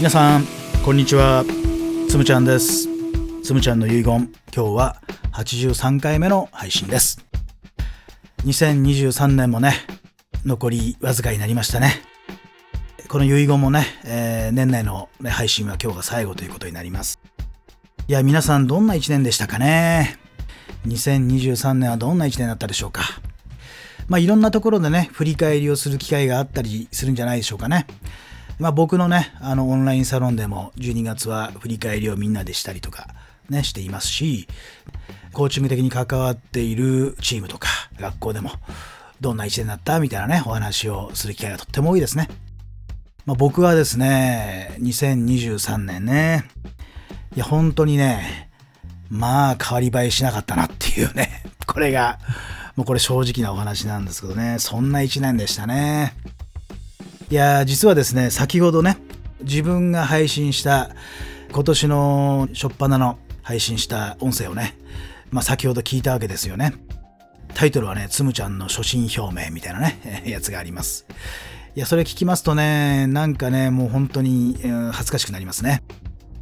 皆さんこんにちは。つむちゃんです。つむちゃんの遺言。今日は83回目の配信です。2023年もね残りわずかになりましたね。この遺言もね、えー、年内の、ね、配信は今日が最後ということになります。いや皆さんどんな1年でしたかね。2023年はどんな1年だったでしょうか。まあいろんなところでね振り返りをする機会があったりするんじゃないでしょうかね。まあ、僕のね、あの、オンラインサロンでも12月は振り返りをみんなでしたりとか、ね、していますし、コーチング的に関わっているチームとか、学校でも、どんな一年だったみたいなね、お話をする機会がとっても多いですね。まあ、僕はですね、2023年ね、いや、本当にね、まあ、変わり映えしなかったなっていうね、これが、もうこれ正直なお話なんですけどね、そんな一年でしたね。いや実はですね先ほどね自分が配信した今年の初っ端の配信した音声をね、まあ、先ほど聞いたわけですよね。タイトルはねつむちゃんの初心表明みたいなね やつがあります。いやそれ聞きますとねなんかねもう本当に、恥ずかしくなりますね。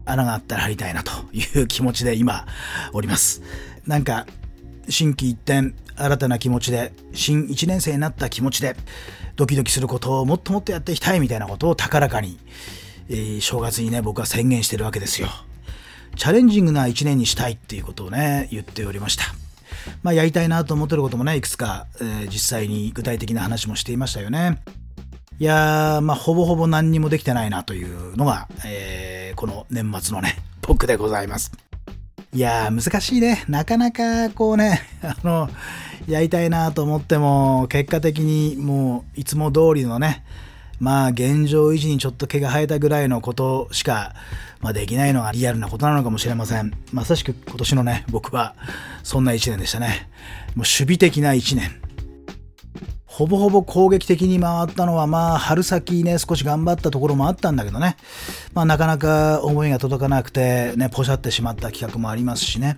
穴があったら入りたいなという気持ちで今おります。なんか心機一転新たな気持ちで新1年生になった気持ちでドキドキすることをもっともっとやっていきたいみたいなことを高らかに、えー、正月にね僕は宣言してるわけですよ。チャレンジングな1年にしたいっていうことをね言っておりました。まあやりたいなと思ってることもねいくつか、えー、実際に具体的な話もしていましたよね。いやーまあほぼほぼ何にもできてないなというのが、えー、この年末のね僕でございます。いやー難しいね。なかなかこうねあのやりたいなと思っても、結果的にもういつも通りのね、まあ現状維持にちょっと毛が生えたぐらいのことしか、まあ、できないのがリアルなことなのかもしれません。まさしく今年のね、僕はそんな一年でしたね。もう守備的な一年。ほぼほぼ攻撃的に回ったのは、まあ、春先ね、少し頑張ったところもあったんだけどね、まあ、なかなか思いが届かなくて、ね、ポシャってしまった企画もありますしね。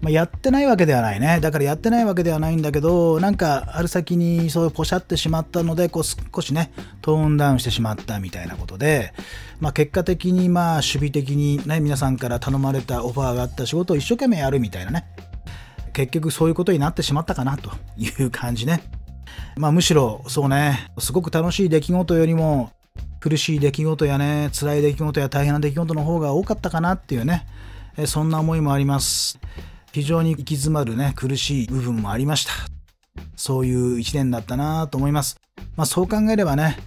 まあ、やってないわけではないね。だからやってないわけではないんだけど、なんか春先にそういうポシャってしまったので、こう少しね、トーンダウンしてしまったみたいなことで、まあ、結果的にまあ守備的にね、皆さんから頼まれたオファーがあった仕事を一生懸命やるみたいなね。結局そういうことになってしまったかなという感じね。まあむしろそうね、すごく楽しい出来事よりも苦しい出来事やね、辛い出来事や大変な出来事の方が多かったかなっていうね、そんな思いもあります。非常に行き詰まるね、苦しい部分もありました。そういう一年だったなと思います。まあそう考えればね、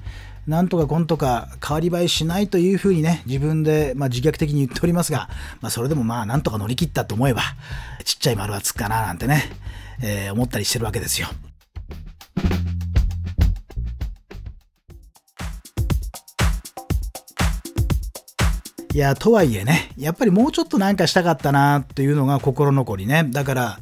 なんとかこんとか変わり映えしないというふうにね、自分で、まあ、自虐的に言っておりますが、まあ、それでもまあ、なんとか乗り切ったと思えば、ちっちゃい丸はつくかななんてね、えー、思ったりしてるわけですよ。いや、とはいえね、やっぱりもうちょっとなんかしたかったなっていうのが心残りね。だから、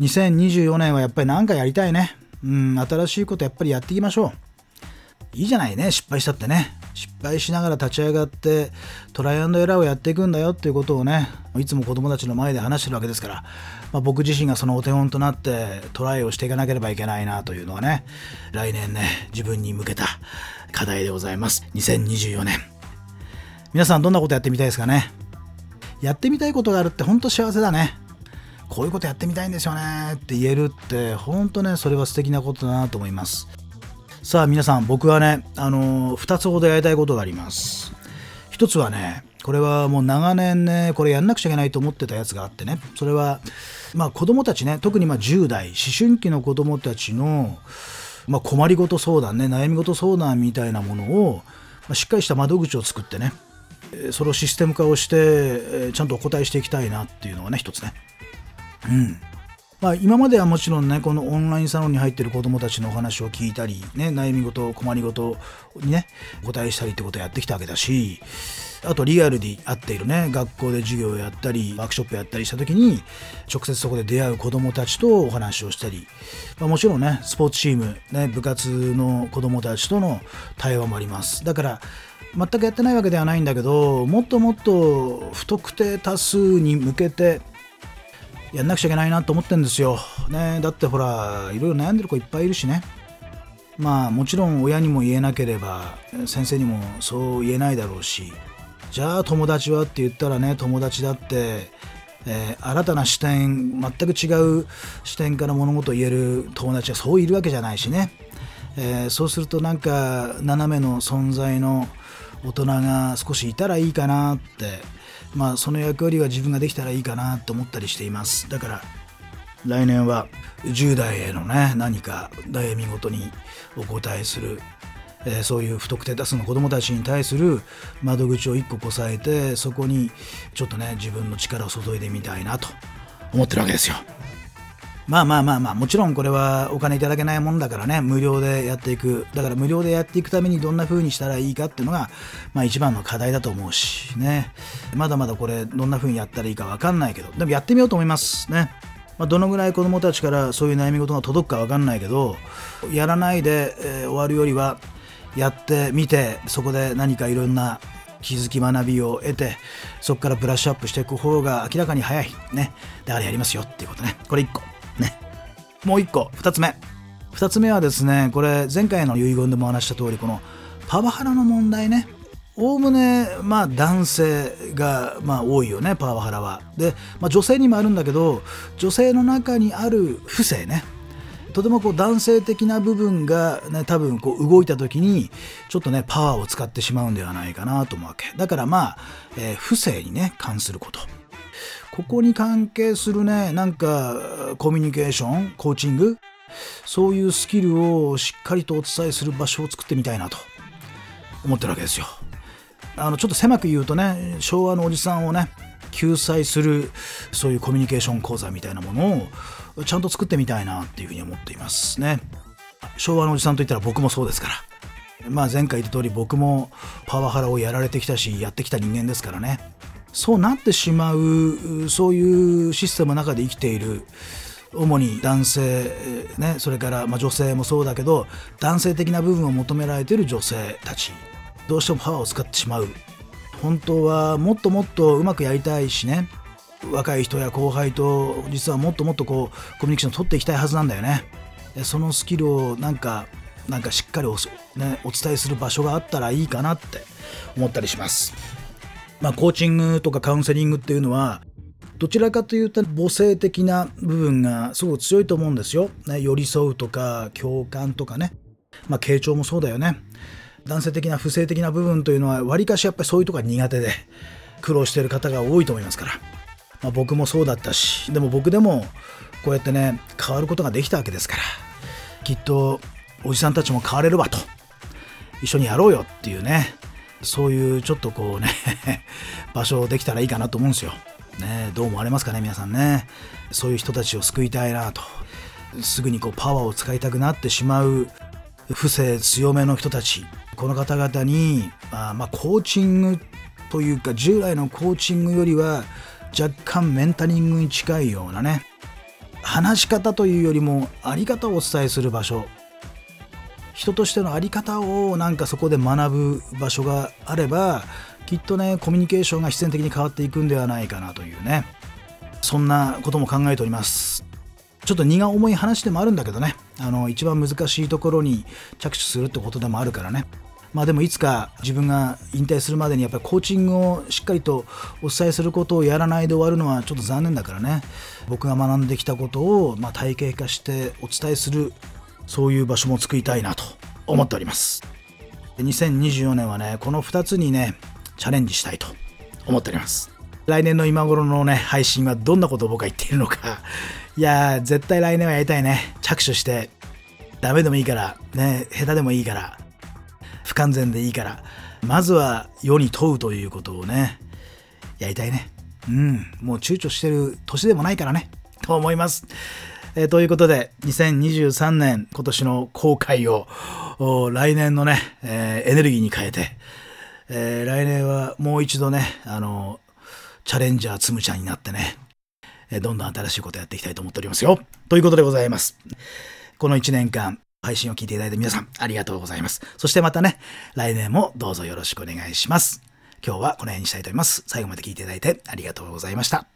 2024年はやっぱりなんかやりたいね。うん、新しいことやっぱりやっていきましょう。いいじゃないね、失敗したってね。失敗しながら立ち上がって、トライアンドエラーをやっていくんだよっていうことをね、いつも子供たちの前で話してるわけですから、まあ、僕自身がそのお手本となってトライをしていかなければいけないなというのはね、来年ね、自分に向けた課題でございます。2024年。皆さんどんなことやってみたいですかね？やってみたいことがあるって本当幸せだね。こういうことやってみたいんですよね。って言えるって本当ねそれは素敵なことだなと思います。さあ皆さん僕はねあのー、2つほどやりたいことがあります。1つはねこれはもう長年ねこれやんなくちゃいけないと思ってたやつがあってね。それはまあ子供たちね特にま10代思春期の子供たちのまあ、困りごと相談ね悩み事相談みたいなものを、ま、しっかりした窓口を作ってねそれをシステム化をしてちゃんとお答えしていきたいなっていうのがね一つね。うん。まあ、今まではもちろんねこのオンラインサロンに入ってる子どもたちのお話を聞いたり、ね、悩み事困り事にねお答えしたりってことをやってきたわけだしあとリアルに会っているね学校で授業をやったりワークショップやったりした時に直接そこで出会う子どもたちとお話をしたり、まあ、もちろんねスポーツチーム、ね、部活の子どもたちとの対話もあります。だから全くやってないわけではないんだけどもっともっと不特定多数に向けてやんなくちゃいけないなと思ってるんですよ、ね、だってほらいろいろ悩んでる子いっぱいいるしね。まあもちろん親にも言えなければ先生にもそう言えないだろうし。じゃあ友達はって言ったらね友達だってえー、新たな視点全く違う視点から物事を言える友達はそういるわけじゃないしね、えー、そうするとなんか斜めの存在の大人が少しいたらいいかなってまあその役割は自分ができたらいいかなと思ったりしています。だから来年は10代へのね何か悩み事にお答えするえー、そういう不特定多数の子どもたちに対する窓口を1個こさえてそこにちょっとね自分の力を注いでみたいなと思ってるわけですよ。まあまあまあまあもちろんこれはお金いただけないもんだからね無料でやっていくだから無料でやっていくためにどんな風にしたらいいかっていうのがまあ一番の課題だと思うしねまだまだこれどんな風にやったらいいか分かんないけどでもやってみようと思いますね。まあ、どのぐらい子どもたちからそういう悩み事が届くか分かんないけどやらないで、えー、終わるよりはやってみてそこで何かいろんな気づき学びを得てそこからブラッシュアップしていく方が明らかに早い。ね。だからやりますよっていうことね。これ1個。ね。もう1個。2つ目。2つ目はですねこれ前回の遺言でも話した通りこのパワハラの問題ね。おおむねまあ男性がまあ多いよねパワハラは。で、まあ、女性にもあるんだけど女性の中にある不正ね。とてもこう男性的な部分が、ね、多分こう動いた時にちょっとねパワーを使ってしまうんではないかなと思うわけ。だからまあ、えー、不正にね関すること。ここに関係するねなんかコミュニケーションコーチングそういうスキルをしっかりとお伝えする場所を作ってみたいなと思ってるわけですよ。あのちょっと狭く言うとね昭和のおじさんをね救済するそういうコミュニケーション講座みたいなものをちゃんと作ってみたいなっていうふうに思っていますね。昭和のおじさんといったら僕もそうですから。まあ前回言った通り僕もパワハラをやられてきたしやってきた人間ですからね。そうなってしまうそういうシステムの中で生きている主に男性、ね、それからま女性もそうだけど男性的な部分を求められている女性たち。どうしてもパワーを使ってしまう。本当はもっともっとうまくやりたいしね。若い人や後輩と実はもっともっとこうコミュニケーション取っていきたいはずなんだよね。そのスキルをなんかなんかしっかりお,、ね、お伝えする場所があったらいいかなって思ったりします。まあコーチングとかカウンセリングっていうのはどちらかというと母性的な部分がすごく強いと思うんですよ、ね、寄り添うとか共感とかね。まあ傾聴もそうだよね。男性的な不正的な部分というのはわりかしやっぱりそういうとこが苦手で苦労している方が多いと思いますから、まあ、僕もそうだったしでも僕でもこうやってね変わることができたわけですから。きっとおじさんたちも変われるわと。一緒にやろうよっていうね。そういうちょっとこうね 場所できたらいいかなと思うんですよ。ね、どう思われますかね皆さんね。そういう人たちを救いたいなと。すぐにこうパワーを使いたくなってしまう不正強めの人たち。この方々にあまあコーチングというか従来のコーチングよりは若干メンタリングに近いようなね。話し方というよりもあり方をお伝えする場所。人としての在り方をなんかそこで学ぶ場所があればきっとねコミュニケーションが必然的に変わっていくんではないかなというね。そんなことも考えております。ちょっと荷が重い話でもあるんだけどね。あの一番難しいところに着手するってことでもあるからね。まあでもいつか自分が引退するまでにやっぱりコーチングをしっかりとお伝えすることをやらないで終わるのはちょっと残念だからね。僕が学んできたことをま体系化してお伝えするそういう場所も作りたいなと思っております。2024年はねこの2つにねチャレンジしたいと思っております。来年の今頃のね配信はどんなことを僕が言っているのかいや絶対来年はやりたいね。着手してダメでもいいからね下手でもいいから不完全でいいからまずは世に問うということをねやりたいね。うんもう躊躇してる年でもないからねと思います。えー、ということで、2023年今年の後悔を来年のね、えー、エネルギーに変えて、えー、来年はもう一度ね、あの、チャレンジャーつむちゃんになってね、どんどん新しいことやっていきたいと思っておりますよ。ということでございます。この1年間、配信を聞いていただいた皆さん、ありがとうございます。そしてまたね、来年もどうぞよろしくお願いします。今日はこの辺にしたいと思います。最後まで聞いていただいてありがとうございました。